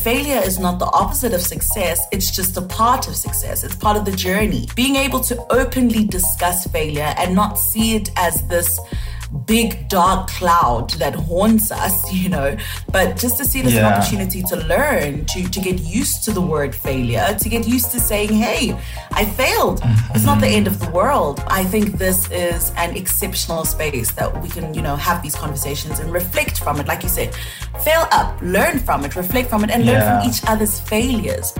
Failure is not the opposite of success, it's just a part of success. It's part of the journey. Being able to openly discuss failure and not see it as this big dark cloud that haunts us, you know, but just to see this yeah. an opportunity to learn, to, to get used to the word failure, to get used to saying, hey, I failed. Mm-hmm. It's not the end of the world. I think this is an exceptional space that we can, you know, have these conversations and reflect from it. Like you said, fail up, learn from it, reflect from it, and yeah. learn from each other's failures.